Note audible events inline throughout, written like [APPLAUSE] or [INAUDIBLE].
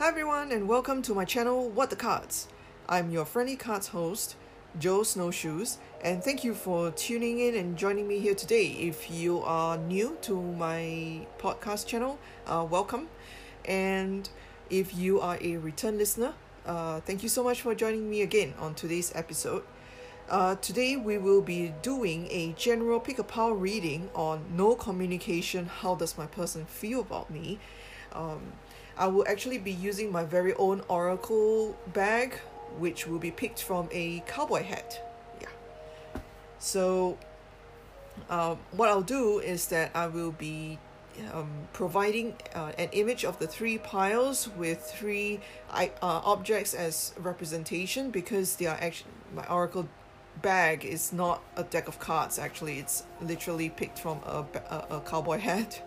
Hi everyone and welcome to my channel What the Cards. I'm your friendly cards host, Joe Snowshoes, and thank you for tuning in and joining me here today. If you are new to my podcast channel, uh, welcome. And if you are a return listener, uh, thank you so much for joining me again on today's episode. Uh, today we will be doing a general pick a pile reading on no communication. How does my person feel about me? Um, I will actually be using my very own oracle bag, which will be picked from a cowboy hat. Yeah. So, um, what I'll do is that I will be um, providing uh, an image of the three piles with three uh, objects as representation because they are actually my oracle bag is not a deck of cards actually it's literally picked from a, a, a cowboy [LAUGHS] hat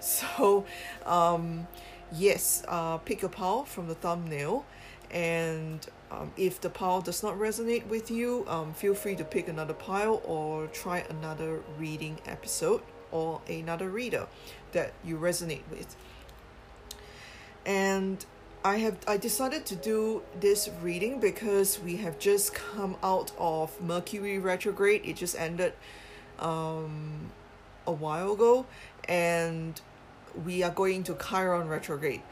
so um, yes uh, pick a pile from the thumbnail. And um, if the pile does not resonate with you um, feel free to pick another pile or try another reading episode or another reader that you resonate with. And I have I decided to do this reading because we have just come out of Mercury retrograde. It just ended um, a while ago, and we are going to Chiron retrograde.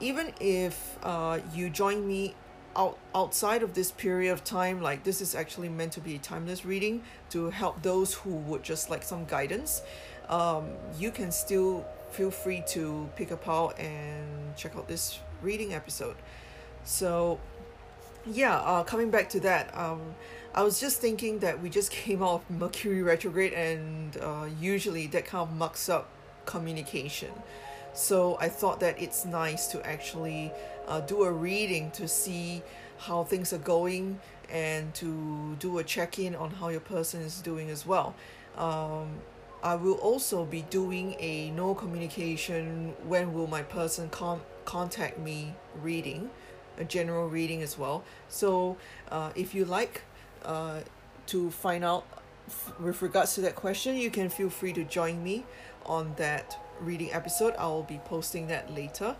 Even if uh, you join me out outside of this period of time, like this is actually meant to be a timeless reading to help those who would just like some guidance. Um, you can still feel free to pick a pile and check out this reading episode. So, yeah, uh, coming back to that, um, I was just thinking that we just [LAUGHS] came out of Mercury retrograde, and uh, usually that kind of mucks up communication. So I thought that it's nice to actually uh, do a reading to see how things are going and to do a check in on how your person is doing as well. Um, I will also be doing a no communication when will my person con- contact me reading, a general reading as well. So uh, if you like uh, to find out f- with regards to that question, you can feel free to join me on that reading episode. I will be posting that later.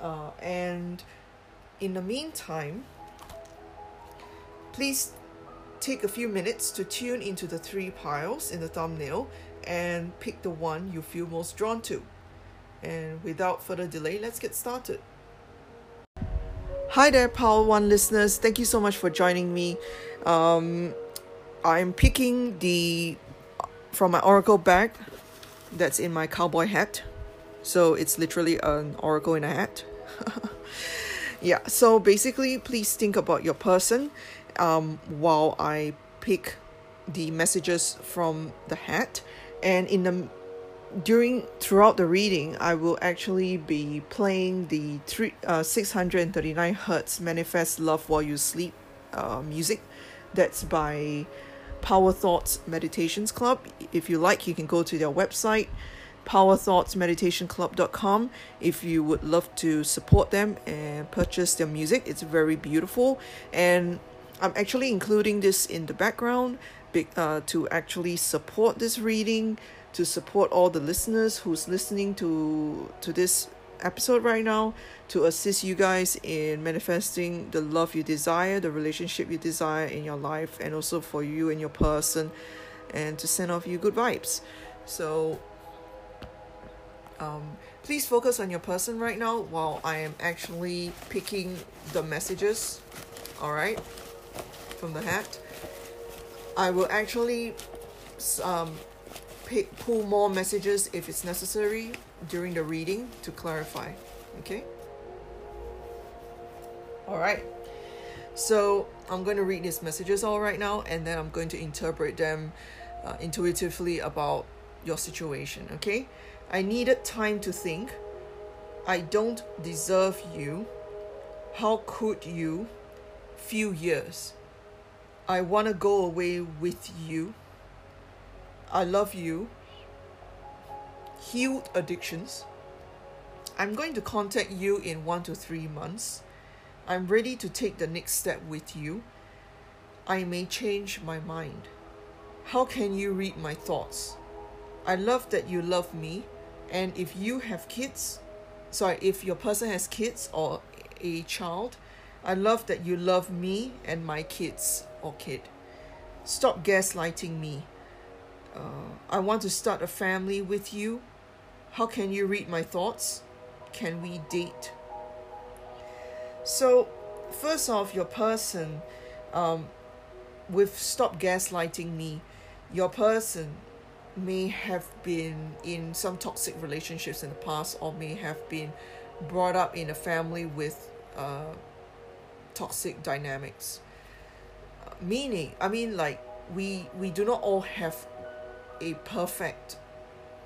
Uh, and in the meantime, please take a few minutes to tune into the three piles in the thumbnail and pick the one you feel most drawn to. And without further delay, let's get started. Hi there, Pile One listeners. Thank you so much for joining me. Um, I'm picking the from my Oracle bag that's in my cowboy hat. So it's literally an Oracle in a hat. [LAUGHS] yeah, so basically, please think about your person um, while I pick the messages from the hat. And in the during throughout the reading, I will actually be playing the three uh, 639 hertz manifest love while you sleep uh, music. That's by Power Thoughts Meditations Club. If you like, you can go to their website powerthoughtsmeditationclub.com if you would love to support them and purchase their music. It's very beautiful and I'm actually including this in the background uh, to actually support this reading to support all the listeners who's listening to to this episode right now to assist you guys in manifesting the love you desire, the relationship you desire in your life, and also for you and your person, and to send off you good vibes. So, um, please focus on your person right now while I am actually picking the messages, all right, from the hat. I will actually um, pick, pull more messages if it's necessary during the reading to clarify. Okay? Alright. So I'm going to read these messages all right now and then I'm going to interpret them uh, intuitively about your situation. Okay? I needed time to think. I don't deserve you. How could you? Few years. I want to go away with you. I love you. Healed addictions. I'm going to contact you in one to three months. I'm ready to take the next step with you. I may change my mind. How can you read my thoughts? I love that you love me, and if you have kids, sorry if your person has kids or a child I love that you love me and my kids or kid stop gaslighting me uh, I want to start a family with you. How can you read my thoughts? Can we date? So first off your person um, with stop gaslighting me your person may have been in some toxic relationships in the past or may have been brought up in a family with uh, toxic dynamics. Meaning i mean like we we do not all have a perfect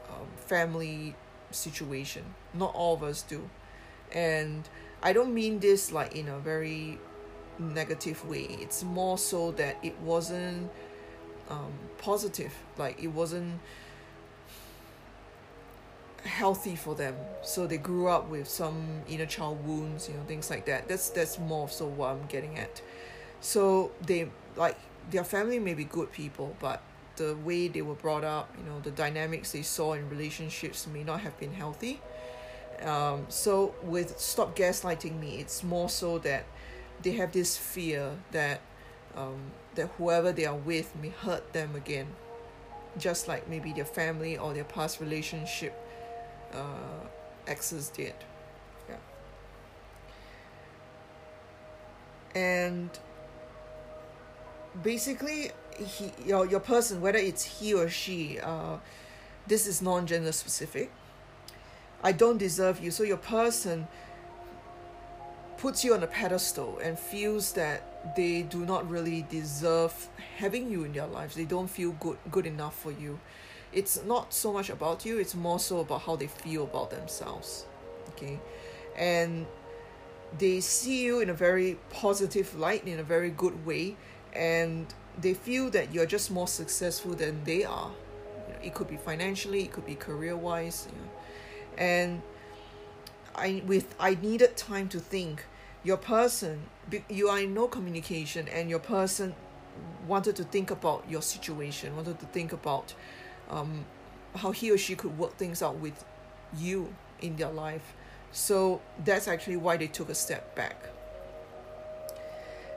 um, family situation. Not all of us do. And i don't mean this like in a very negative way. It's more so that it wasn't um, positive. Like it wasn't healthy for them. So they grew up with some inner child wounds you know things like that. That's that's more so what i'm getting at. So they like their family may be good people but the way they were brought up you know the dynamics they saw in relationships may not have been healthy. Um, so with stop gaslighting me it's more so that they have this fear that um, that whoever they are with may hurt them again. Just like maybe their family or their past relationship uh, exes did. Yeah. And basically he your your person whether it's he or she uh this is non-gender specific. I don't deserve you. So your person puts you on a pedestal and feels that they do not really deserve having you in their lives. They don't feel good good enough for you. It's not so much about you it's more so about how they feel about themselves. Okay? And they see you in a very positive light in a very good way and they feel that you're just more successful than they are. You know, it could be financially it could be career wise you know. and I with I needed time to think. Your person you are in no communication and your person wanted to think about your situation wanted to think about um, how he or she could work things out with you in their life. So that's actually why they took a step back.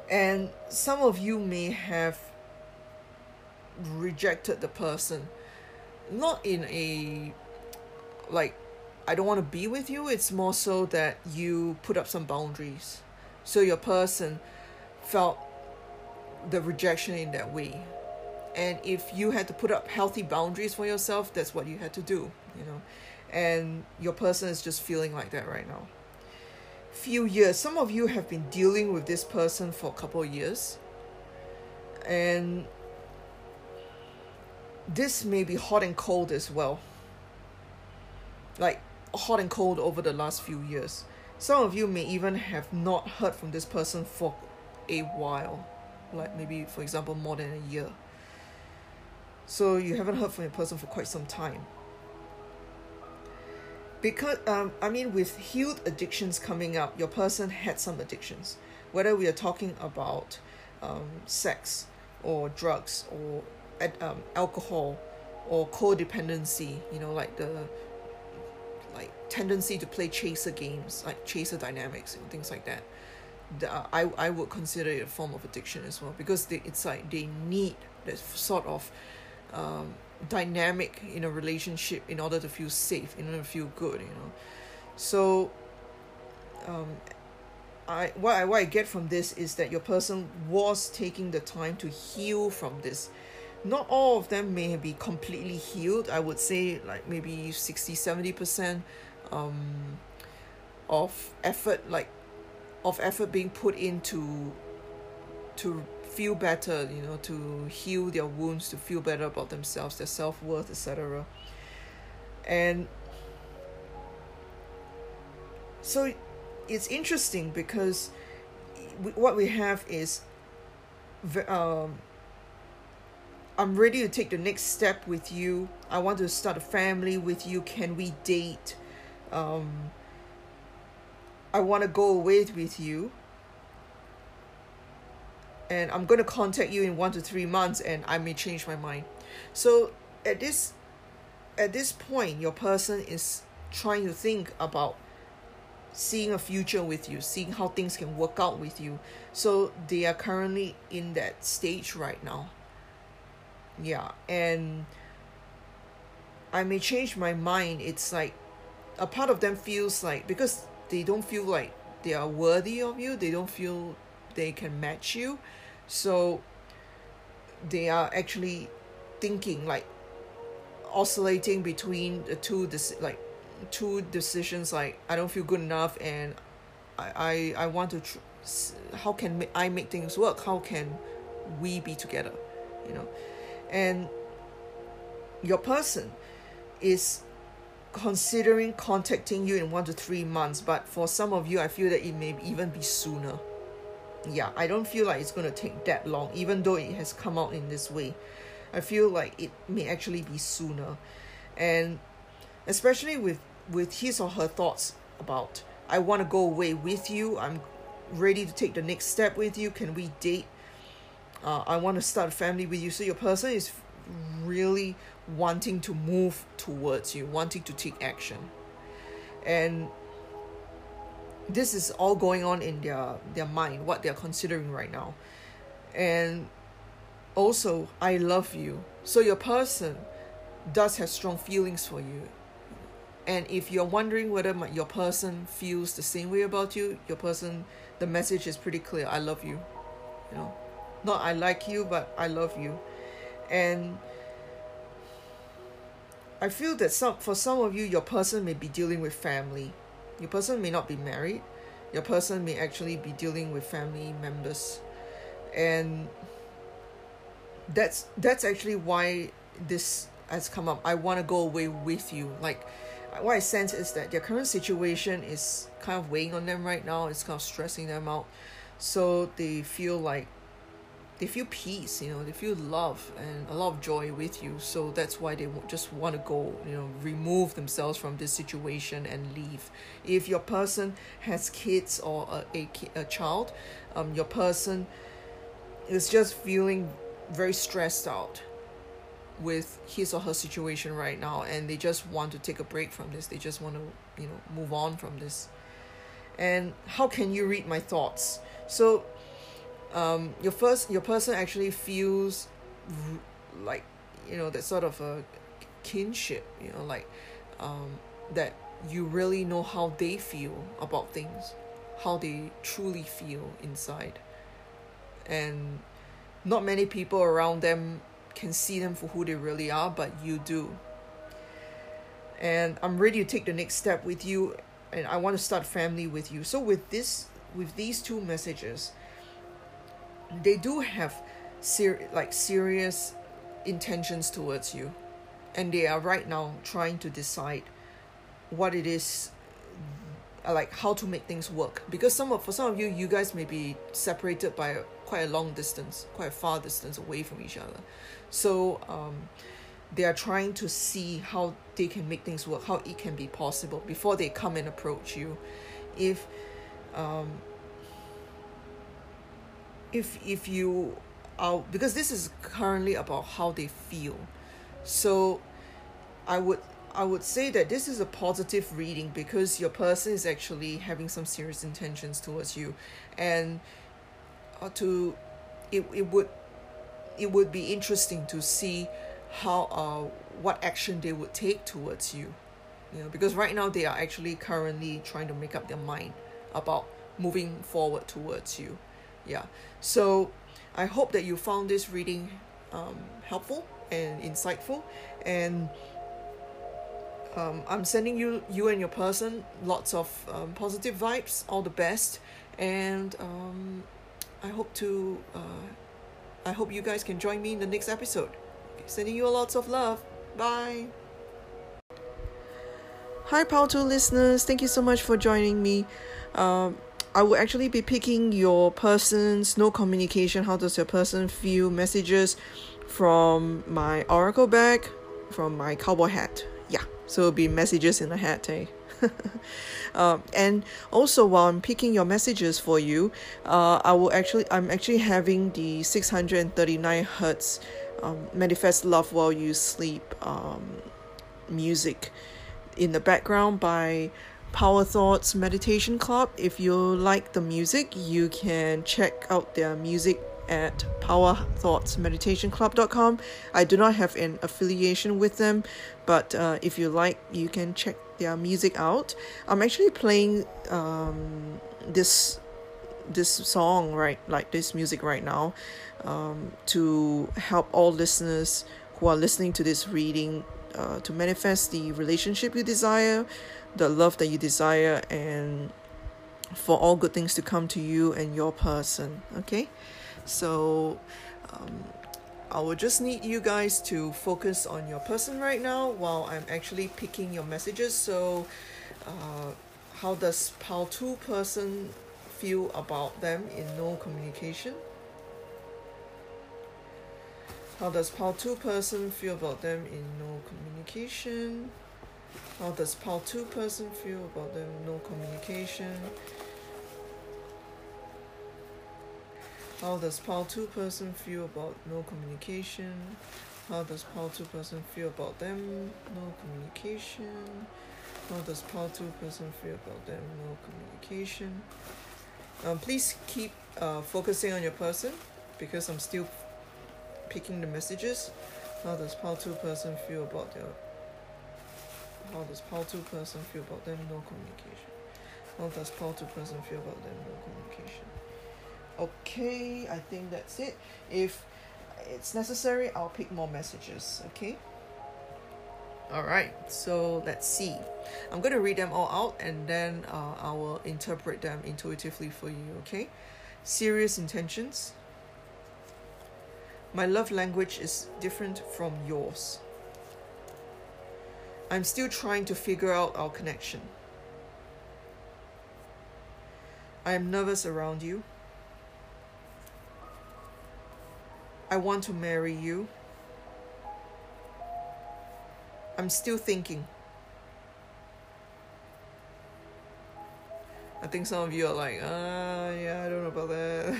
And some of you may have rejected the person. Not in a like I don't want to be with you it's more so that you put up some boundaries. So your person felt the rejection in that way. And if you had to put up healthy boundaries for yourself that's what you had to do you know? And your person is just feeling like that right now. Few years some of you have been dealing with this person for a couple of years. And this may be hot and cold as well. Like hot and cold over the last few years. Some of you may even have not heard from this person for a while. Like maybe for example more than a year. So you haven't heard from your person for quite some time. Because um, I mean with healed addictions coming up your person had some addictions. Whether we are talking about um, sex or drugs or um, alcohol or codependency you know like the like tendency to play chaser games like chaser dynamics and things like that the, I, I would consider it a form of addiction as well because they, it's like they need that sort of um, dynamic in a relationship in order to feel safe in order to feel good you know. So um, I what I what I get from this is that your person was taking the time to heal from this not all of them may be completely healed. I would say like maybe 60 70 percent um of effort like of effort being put into to feel better you know to heal their wounds to feel better about themselves their self-worth etc and so it's interesting because what we have is um, I'm ready to take the next step with you. I want to start a family with you. Can we date? Um, I want to go away with you. And I'm going to contact you in one to three months and I may change my mind. So at this at this point, your person is trying to think about seeing a future with you, seeing how things can work out with you. So they are currently in that stage right now. Yeah, and I may change my mind. It's like a part of them feels like because they don't feel like they are worthy of you, they don't feel they can match you. So they are actually thinking like oscillating between the two this like two decisions like I don't feel good enough and I I, I want to tr- how can I make things work how can we be together you know and your person is considering contacting you in one to three months but for some of you I feel that it may even be sooner yeah I don't feel like it's going to take that long even though it has come out in this way I feel like it may actually be sooner and especially with with his or her thoughts about I want to go away with you. I'm ready to take the next step with you. Can we date? Uh, I want to start a family with you. So your person is really wanting to move towards you, wanting to take action. And this is all going on in their their mind, what they're considering right now. And also, I love you. So your person does have strong feelings for you and if you're wondering whether my, your person feels the same way about you your person the message is pretty clear i love you you know not i like you but i love you. And i feel that some for some of you your person may be dealing with family. Your person may not be married. Your person may actually be dealing with family members. And that's that's actually why this has come up. I want to go away with you. Like what I sense is that their current situation is kind of weighing on them right now. It's kind of stressing them out. So they feel like they feel peace, you know, they feel love and a lot of joy with you. So that's why they just want to go, you know, remove themselves from this situation and leave. If your person has kids or a, a, a child, um, your person is just feeling very stressed out with his or her situation right now and they just want to take a break from this they just want to you know move on from this and how can you read my thoughts so um your first your person actually feels like you know that sort of a kinship you know like um that you really know how they feel about things how they truly feel inside and not many people around them can see them for who they really are, but you do. And I'm ready to take the next step with you, and I want to start family with you. So with this, with these two messages, they do have ser- like serious intentions towards you, and they are right now trying to decide what it is like how to make things work. Because some of for some of you you guys may be separated by quite a long distance quite a far distance away from each other. So um, they are trying to see how they can make things work, how it can be possible before they come and approach you. If um, if if you are because this is currently about how they feel, so I would I would say that this is a positive reading because your person is actually having some serious intentions towards you, and uh, to it, it would it would be interesting to see how uh what action they would take towards you. You know because right now they are actually currently trying to make up their mind about moving forward towards you yeah so i hope that you found this reading um, helpful and insightful and um, i'm sending you you and your person lots of um, positive vibes all the best and um, i hope to uh, I hope you guys can join me in the next episode. Sending you lots of love. Bye. Hi, 2 listeners. Thank you so much for joining me. Um, I will actually be picking your person's no communication. How does your person feel? Messages from my oracle bag, from my cowboy hat. Yeah, so it'll be messages in a hat, eh? um, [LAUGHS] and also while I'm picking your messages for you, uh, I will actually I'm actually having the 639 hertz um, manifest love while you sleep um, music in the background by Power Thoughts Meditation Club. If you like the music, you can check out their music at powerthoughtsmeditationclub.com. I do not have an affiliation with them, but uh, if you like, you can check their music out. I'm actually playing um, this this song right like this music right now um, to help all listeners who are listening to this reading uh, to manifest the relationship you desire the love that you desire and for all good things to come to you and your person okay? So um, I will just need you guys to focus on your person right now while I'm actually picking your messages. So uh, how does pile 2 person feel about them in no communication? How does pile 2 person feel about them in no communication how does part 2 person feel about them no communication How does part 2 person feel about no communication? How does pile 2 person feel about them? No communication. How does part 2 person feel about them? No communication. Um, please keep uh, focusing on your person because I'm still picking the messages. How does part 2 person feel about their how does pile 2 person feel about them? No communication. How does pile 2 person feel about them? No communication. Okay I think that's it. If it's necessary I'll pick more messages okay? Alright so let's see. I'm going to read them all out and then uh, I will interpret them intuitively for you okay? Serious intentions. My love language is different from yours I'm still trying to figure out our connection I am nervous around you I want to marry you. I'm still thinking. I think some of you are like, ah, yeah, I don't know about that.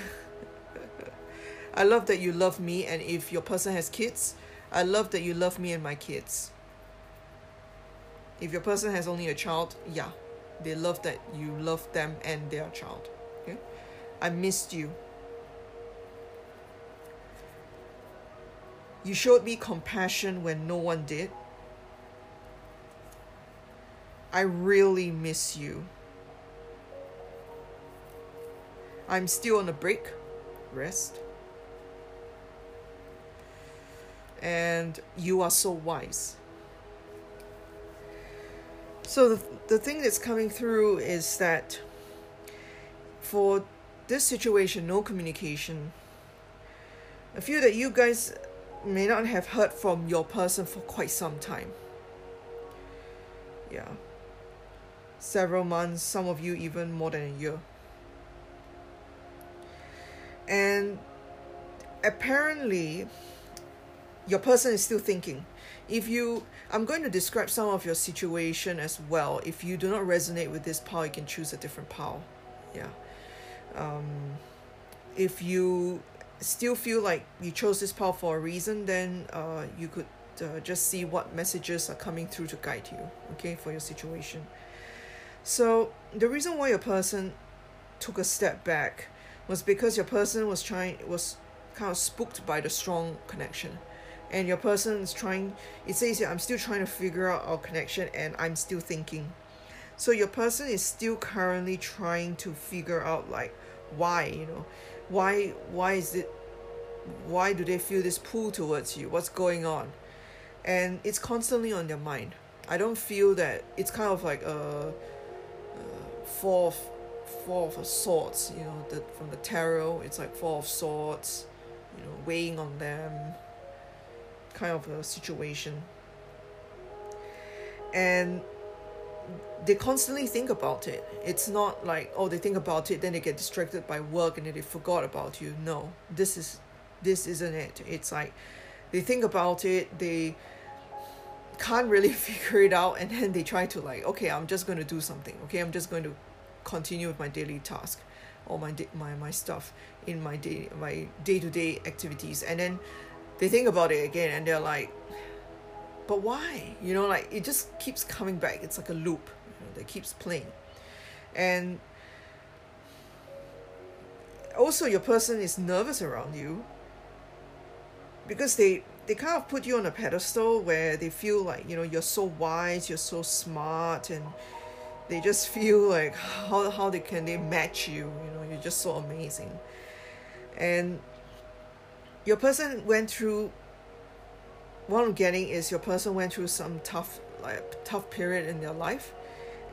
[LAUGHS] I love that you love me, and if your person has kids, I love that you love me and my kids. If your person has only a child, yeah, they love that you love them and their child. Okay? I missed you. You showed me compassion when no one did. I really miss you. I'm still on a break. Rest. And you are so wise. So the, the thing that's coming through is that for this situation, no communication. I feel that you guys may not have heard from your person for quite some time. Yeah. Several months, some of you even more than a year. And apparently, your person is still thinking. If you, I'm going to describe some of your situation as well. If you do not resonate with this pile, you can choose a different pile. Yeah. Um, if you still feel like you chose this path for a reason, then uh, you could uh, just see what messages are coming through to guide you, okay, for your situation. So the reason why your person took a step back was because your person was trying was kind of spooked by the strong connection. And your person is trying it says I'm still trying to figure out our connection and I'm still thinking. So your person is still currently trying to figure out like why, you know, why why is it why do they feel this pull towards you? What's going on? And it's constantly on their mind. I don't feel that it's kind of like a, a four of four of swords you know the, from the tarot it's like four of swords you know weighing on them kind of a situation and they constantly think about it. It's not like, oh, they think about it, then they get distracted by work and then they forgot about you. No, this is this isn't it. It's like they think about it, they can't really [LAUGHS] figure it out, and then they try to like, okay, I'm just going to do something. Okay, I'm just going to continue with my daily task or my my my stuff in my day my day to day activities, and then they think about it again, and they're like, but why? You know, like it just keeps coming back. It's like a loop that keeps playing and also your person is nervous around you because they they kind of put you on a pedestal where they feel like you know you're so wise you're so smart and they just feel like how how they can they match you you know you're just so amazing and your person went through what I'm getting is your person went through some tough like tough period in their life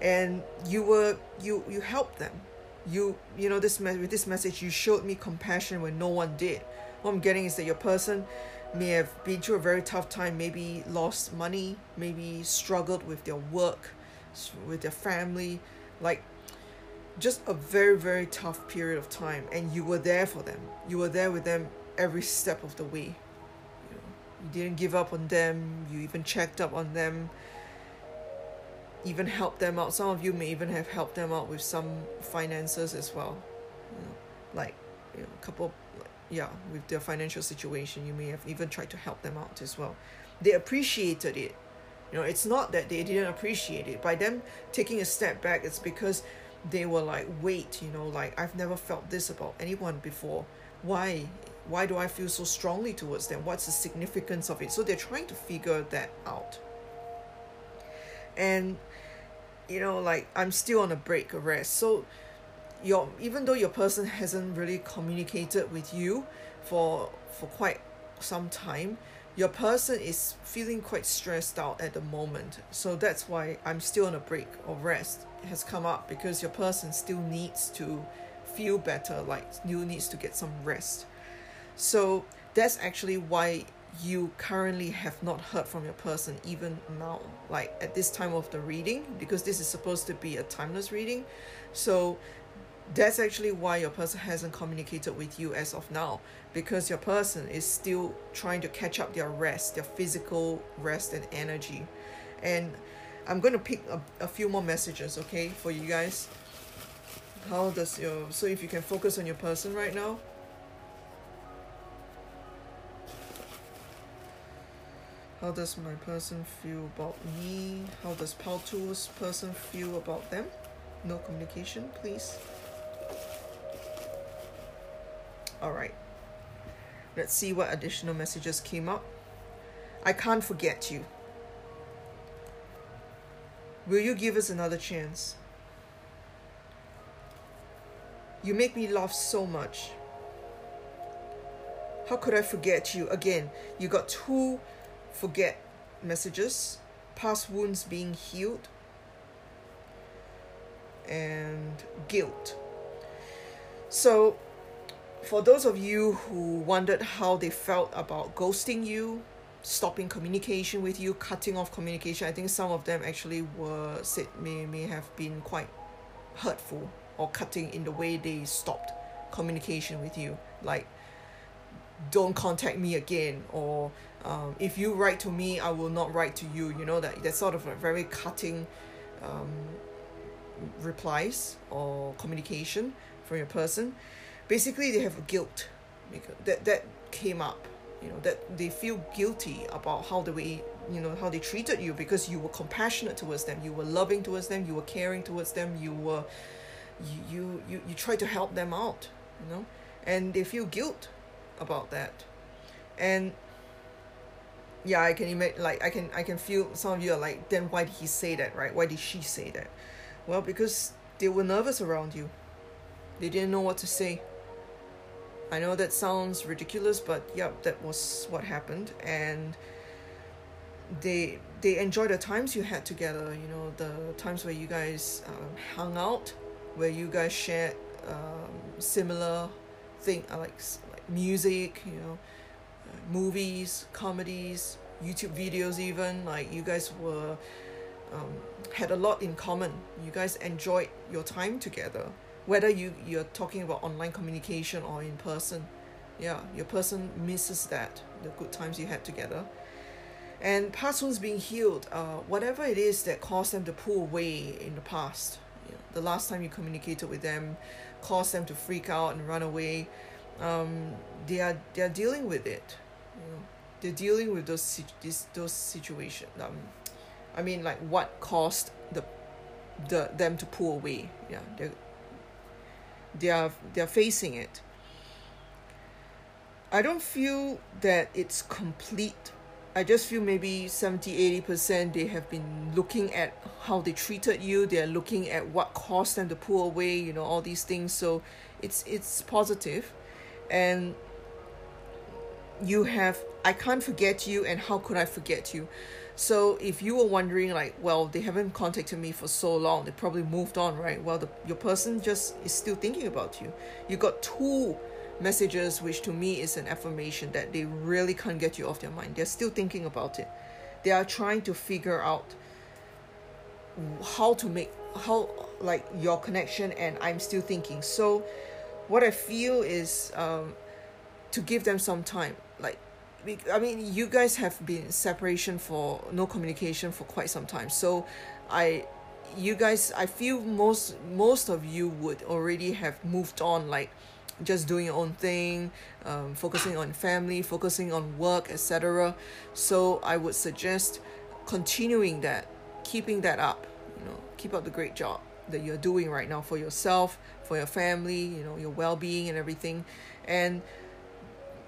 and you were you you helped them. You you know this with this message you showed me compassion when no one did. What i'm getting is that your person may have been through a very tough time maybe lost money maybe struggled with their work with their family like just a very very tough period of time and you were there for them. You were there with them every step of the way you, know, you didn't give up on them you even checked up on them even helped them out. Some of you may even have helped them out with some finances as well. You know, like you know, a couple, yeah, with their financial situation, you may have even tried to help them out as well. They appreciated it. You know, it's not that they didn't appreciate it. By them taking a step back, it's because they were like, wait, you know, like I've never felt this about anyone before. Why? Why do I feel so strongly towards them? What's the significance of it? So they're trying to figure that out. And you know like i'm still on a break a rest so your even though your person hasn't really communicated with you for for quite some time your person is feeling quite stressed out at the moment so that's why i'm still on a break or rest has come up because your person still needs to feel better like still needs to get some rest so that's actually why you currently have not heard from your person even now like at this time of the reading because this is supposed to be a timeless reading. So that's actually why your person hasn't communicated with you as of now because your person is still trying to catch up their rest their physical rest and energy. And i'm going to pick a, a few more messages okay for you guys. How does your so if you can focus on your person right now How does my person feel about me? How does Pile 2's person feel about them? No communication, please. Alright. Let's see what additional messages came up. I can't forget you. Will you give us another chance? You make me laugh so much. How could I forget you? Again, you got two forget messages, past wounds being healed, and guilt. So, for those of you who wondered how they felt about ghosting you, stopping communication with you, cutting off communication, I think some of them actually were said may may have been quite hurtful or cutting in the way they stopped communication with you, like don't contact me again or um, if you write to me i will not write to you. You know that that's sort of a very cutting um, replies or communication from your person. Basically they have a guilt that that came up you know that they feel guilty about how the way you know how they treated you because you were compassionate towards them you were loving towards them you were caring towards them you were you you you, you tried to help them out you know? And they feel guilt about that. And yeah i can imagine like i can i can feel some of you are like then why did he say that right? Why did she say that? Well because they were nervous around you. They didn't know what to say. I know that sounds ridiculous but yeah that was what happened. And they they enjoy the times you had together you know the times where you guys um, hung out where you guys shared um, similar thing uh, like music, you know, movies, comedies, YouTube videos, even like you guys were um, had a lot in common. You guys enjoyed your time together, whether you you're talking about online communication or in person. Yeah, your person misses that the good times you had together. And past wounds being healed, uh, whatever it is that caused them to pull away in the past, you know, the last time you communicated with them, caused them to freak out and run away um, they are they are dealing with it. You know, they're dealing with those this those situations. Um, I mean, like what caused the the them to pull away. Yeah, they're they are they're facing it. I don't feel that it's complete. I just feel maybe 70 80% they have been looking at how they treated you, they're looking at what caused them to pull away, you know, all these things. So it's it's positive and you have I can't forget you and how could I forget you? So if you were wondering like, well, they haven't contacted me for so long, they probably moved on, right? Well, the, your person just is still thinking about you. You got two messages, which to me is an affirmation that they really can't get you off their mind. They're still thinking about it. They are trying to figure out how to make how like your connection and I'm still thinking. So what I feel is um to give them some time. Like I mean, you guys have been separation for no communication for quite some time. So, I, you guys, I feel most most of you would already have moved on, like just doing your own thing, um, focusing on family, focusing on work, etc. So I would suggest continuing that, keeping that up. You know, keep up the great job that you're doing right now for yourself, for your family, you know, your well-being and everything, and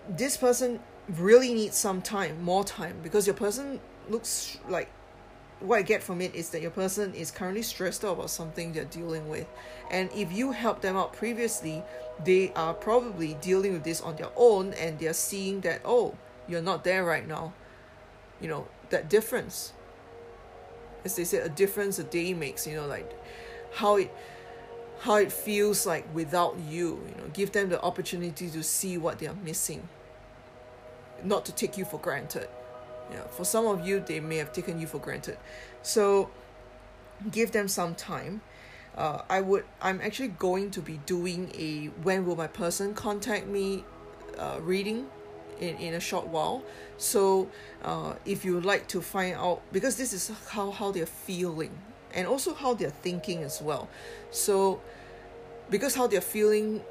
this person really needs some time, more time, because your person looks like what I get from it is that your person is currently stressed out about something they're dealing with. And if you helped them out previously, they are probably dealing with this on their own and they're seeing that, oh, you're not there right now. You know, that difference. As they said, a difference a day makes, you know, like how it how it feels like without you, you know, give them the opportunity to see what they are missing not to take you for granted. Yeah, for some of you, they may have taken you for granted. So give them some time. Uh, I would. I'm actually going to be doing a when will my person contact me uh, reading in, in a short while. So uh, if you would like to find out, because this is how, how they're feeling and also how they're thinking as well. So because how they're feeling,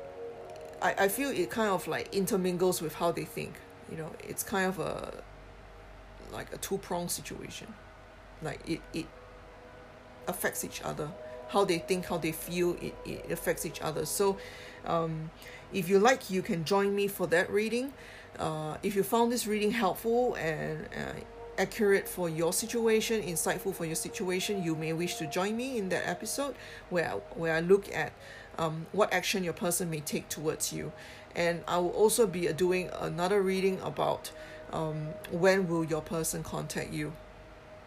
I, I feel it kind of like intermingles with how they think. You know it's kind of a like a two prong situation. Like it it affects each other. How they think how they feel it, it affects each other. So um, if you like you can join me for that reading. Uh, if you found this reading helpful and uh, accurate for your situation insightful for your situation you may wish to join me in that episode where where I look at um, what action your person may take towards you and I will also be doing another reading about um, when will your person contact you.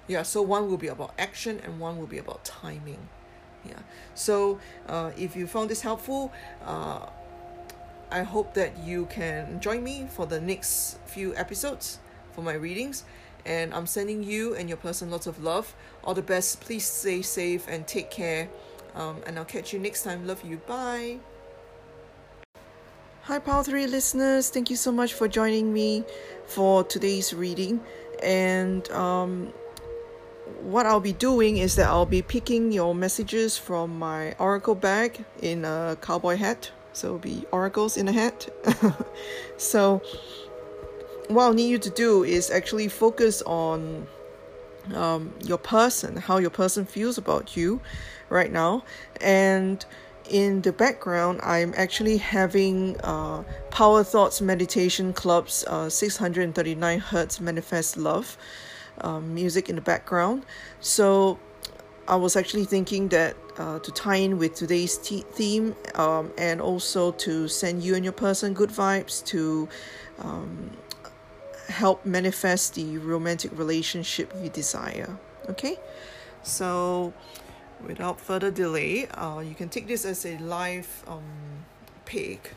Yeah, so one will be about action and one will be about timing. Yeah, so uh, if you found this helpful, uh, I hope that you can join me for the next few episodes for my readings. And I'm sending you and your person lots of love. All the best. Please stay safe and take care. Um, and I'll catch you next time. Love you. Bye. Hi, Pile 3 listeners. Thank you so much for joining me for today's reading. And um, what I'll be doing is that I'll be picking your messages from my oracle bag in a cowboy hat. So be oracles in a hat. [LAUGHS] so, what I'll need you to do is actually focus on um, your person, how your person feels about you right now. And in the background, I'm actually having uh, Power Thoughts Meditation Club's uh, 639 Hertz Manifest Love um, music in the background. So I was actually thinking that uh, to tie in with today's t- theme um, and also to send you and your person good vibes to um, help manifest the romantic relationship you desire. Okay? So without further delay, uh, you can take this as a live um, pick.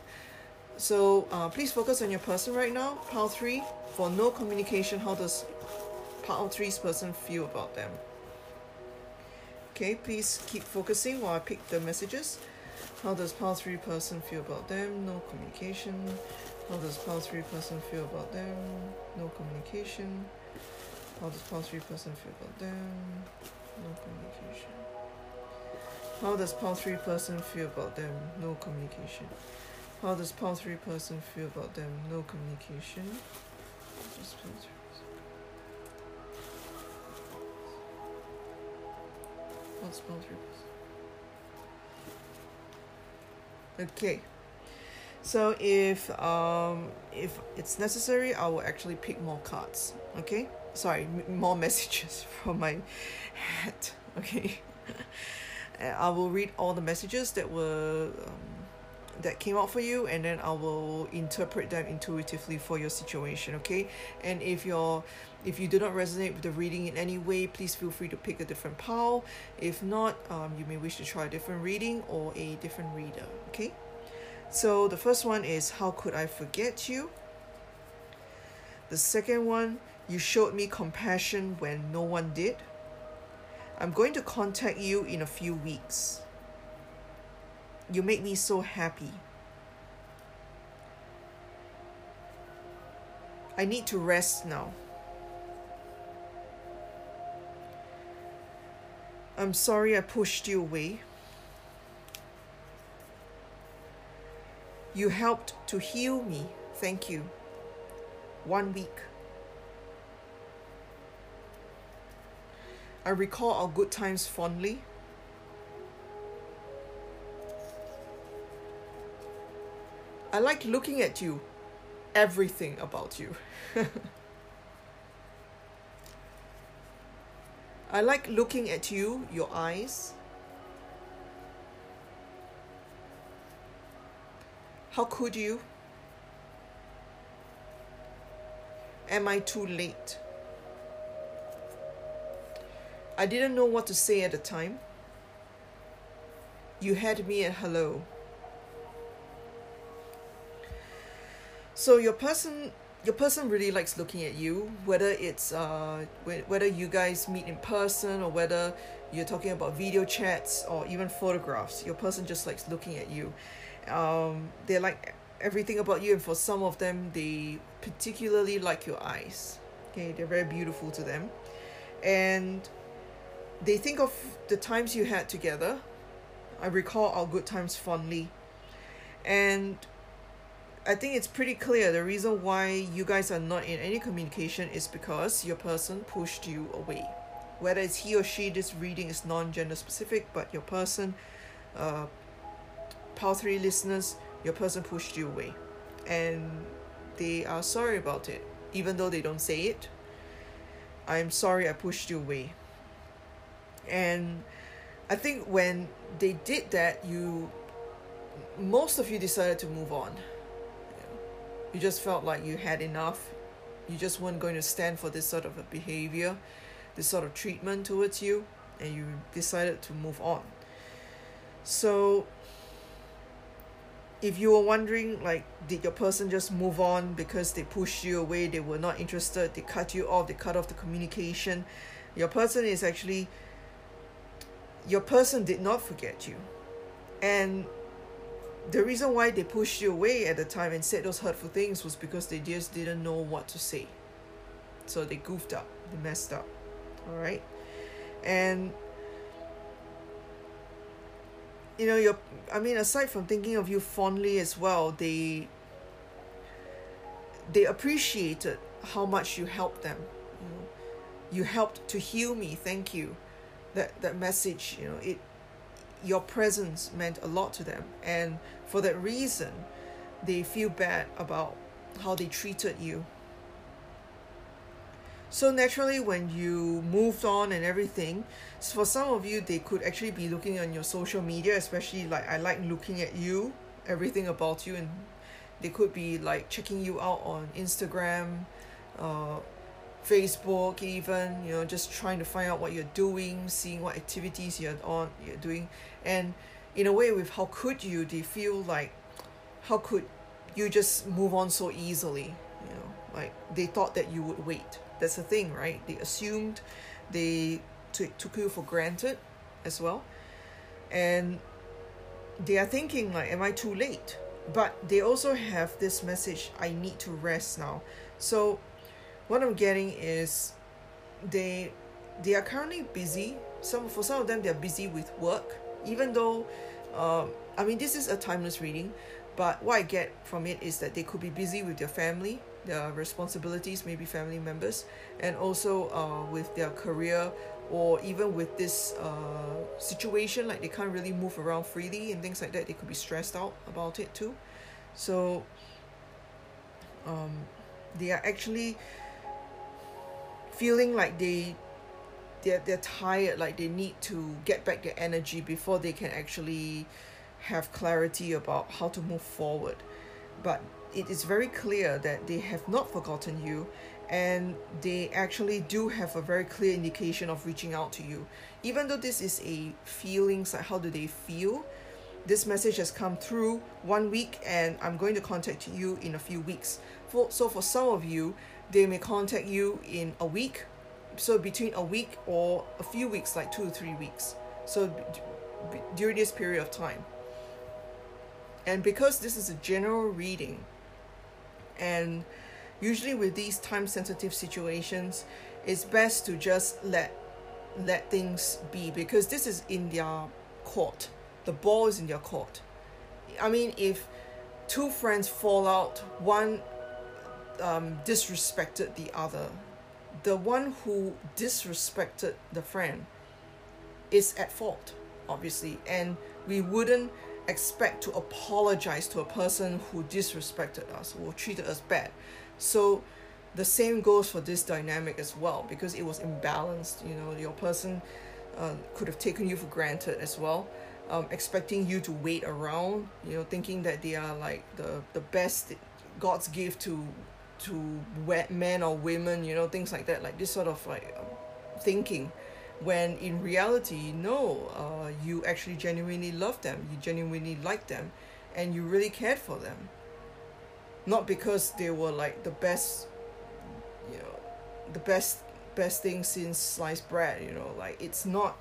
So uh, please focus on your person right now. Pile 3, for no communication, how does Pile 3's person feel about them? Okay, please keep focusing while I pick the messages. How does Pile 3 person feel about them? No communication. How does Pile 3 person feel about them? No communication. How does Pile 3 person feel about them? No communication. How does Pile 3 person feel about them? No communication. How does Pile 3 person feel about them? No communication. Just Pile 3 How three okay so if um if it's necessary I will actually pick more cards okay? Sorry m- more [LAUGHS] messages from my head. [LAUGHS] okay? I will read all the messages that were um, that came out for you and then I will interpret them intuitively for your situation okay? And if you're if you do not resonate with the reading in any way please feel free to pick a different pile. If not um, you may wish to try a different reading or a different reader okay so the first one is how could I forget you the second one you showed me compassion when no one did I'm going to contact you in a few weeks you make me so happy. I need to rest now. I'm sorry I pushed you away. You helped to heal me. Thank you. One week. I recall our good times fondly. I like looking at you, everything about you. [LAUGHS] I like looking at you, your eyes. How could you? Am I too late? I didn't know what to say at the time. You had me at hello. so your person your person really likes looking at you whether it's uh whether you guys meet in person or whether you're talking about video chats or even photographs your person just likes looking at you um they like everything about you and for some of them they particularly like your eyes. Okay they're very beautiful to them. And they think of the times you had together. I recall our good times fondly. And I think it's pretty clear the reason why you guys are not in any communication is because your person pushed you away. Whether it's he or she, this reading is non gender specific, but your person, uh, 3 listeners, your person pushed you away. And they are sorry about it, even though they don't say it. I'm sorry I pushed you away. And I think when they did that, you, most of you decided to move on you just felt like you had enough you just weren't going to stand for this sort of a behavior this sort of treatment towards you and you decided to move on so if you were wondering like did your person just move on because they pushed you away they were not interested they cut you off they cut off the communication your person is actually your person did not forget you and the reason why they pushed you away at the time and said those hurtful things was because they just didn't know what to say. So they goofed up, they messed up. All right. And you know, you're I mean, aside from thinking of you fondly as well, they they appreciated how much you helped them. You know, you helped to heal me. Thank you. That that message, you know, it your presence meant a lot to them. And for that reason, they feel bad about how they treated you. So naturally, when you moved on and everything, for some of you, they could actually be looking on your social media, especially like I like looking at you, everything about you, and they could be like checking you out on Instagram, uh, Facebook even you know just trying to find out what you're doing seeing what activities you're on you're doing. And in a way with how could you they feel like how could you just move on so easily you know? Like they thought that you would wait that's the thing right? They assumed they t- took you for granted as well. And they are thinking like am i too late? But they also have this message i need to rest now. So what I'm getting is they they are currently busy. Some for some of them they're busy with work, even though um, I mean this is a timeless reading, but what I get from it is that they could be busy with their family, their responsibilities maybe family members and also uh, with their career or even with this uh, situation like they can't really move around freely and things like that they could be stressed out about it too. So um, they are actually feeling like they they're, they're tired like they need to get back their energy before they can actually have clarity about how to move forward. But it is very clear that they have not forgotten you and they actually do have a very clear indication of reaching out to you. Even though this is a feelings like how do they feel? This message has come through one week and i'm going to contact you in a few weeks. For so for some of you they may contact you in a week. So between a week or a few weeks like two or three weeks. So during this period of time. And because this is a general reading and usually with these time sensitive situations it's best to just let let things be because this is in their court. The ball is in their court. I mean if two friends fall out one um, disrespected the other the one who disrespected the friend is at fault obviously. And we wouldn't expect to apologize to a person who disrespected us or treated us bad. So the same goes for this dynamic as well because it was imbalanced you know your person uh, could have taken you for granted as well. Um, expecting you to wait around you know thinking that they are like the the best god's gift to to men or women you know things like that. Like this sort of like um, thinking when in reality no uh, you actually genuinely love them you genuinely like them and you really cared for them. Not because they were like the best you know the best best thing since sliced bread you know like it's not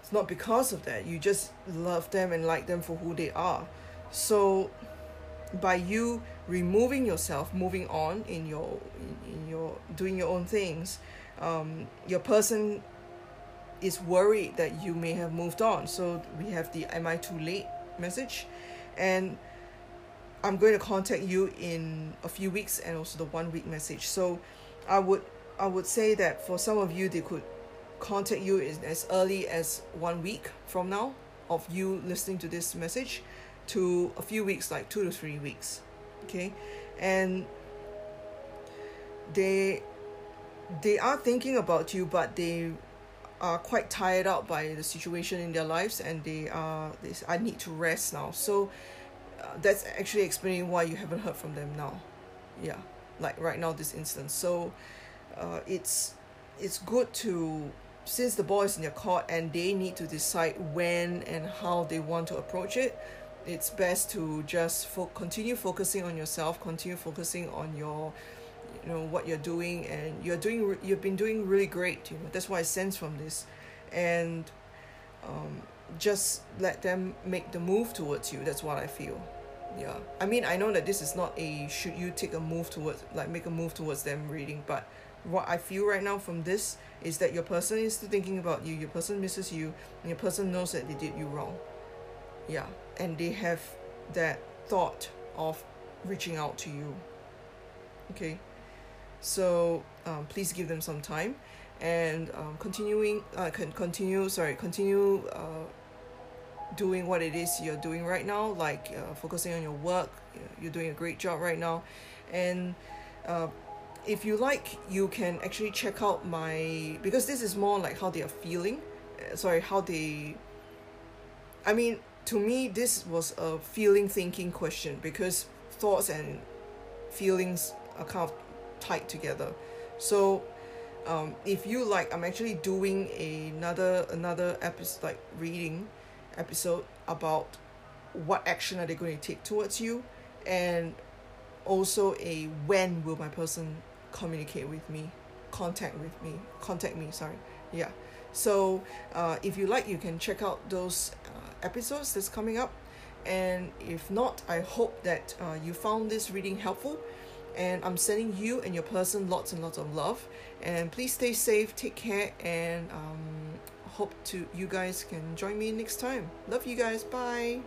it's not because of that. You just love them and like them for who they are. So by you removing yourself moving on in your in, in your doing your own things um, your person is worried that you may have moved on. So we have the am i too late? message. And i'm going to contact you in a few weeks and also the one week message. So i would i would say that for some of you they could contact you in as early as one week from now of you listening to this message to a few weeks like two to three weeks okay? And they they are thinking about you but they are quite tired out by the situation in their lives and they are this I need to rest now. So uh, that's actually explaining why you haven't heard from them now. Yeah like right now this instance. So uh, it's it's good to since the ball is in your court and they need to decide when and how they want to approach it it's best to just fo- continue focusing on yourself continue focusing on your you know what you're doing and you're doing you've been doing really great you know that's what I sense from this. And um, just let them make the move towards you that's what I feel. Yeah. I mean I know that this is not a should you take a move towards like make a move towards them reading but what I feel right now from this is that your person is still thinking about you your person misses you and your person knows that they did you wrong. Yeah. And they have that thought of reaching out to you. Okay so um, please give them some time. And um, continuing uh, can continue sorry continue uh, doing what it is you're doing right now like uh, focusing on your work. You're doing a great job right now. And uh, if you like you can actually check out my because this is more like how they are feeling. Uh, sorry how they i mean to me this was a feeling thinking question because thoughts and feelings are kind of tied together. So um, if you like i'm actually doing another another episode like reading episode about what action are they going to take towards you and also a when will my person communicate with me contact with me contact me sorry yeah. So uh, if you like you can check out those uh, episodes that's coming up. And if not i hope that uh, you found this reading helpful and I'm sending you and your person lots and lots of love. And please stay safe, take care, and um, hope to you guys can join me next time. Love you guys. Bye.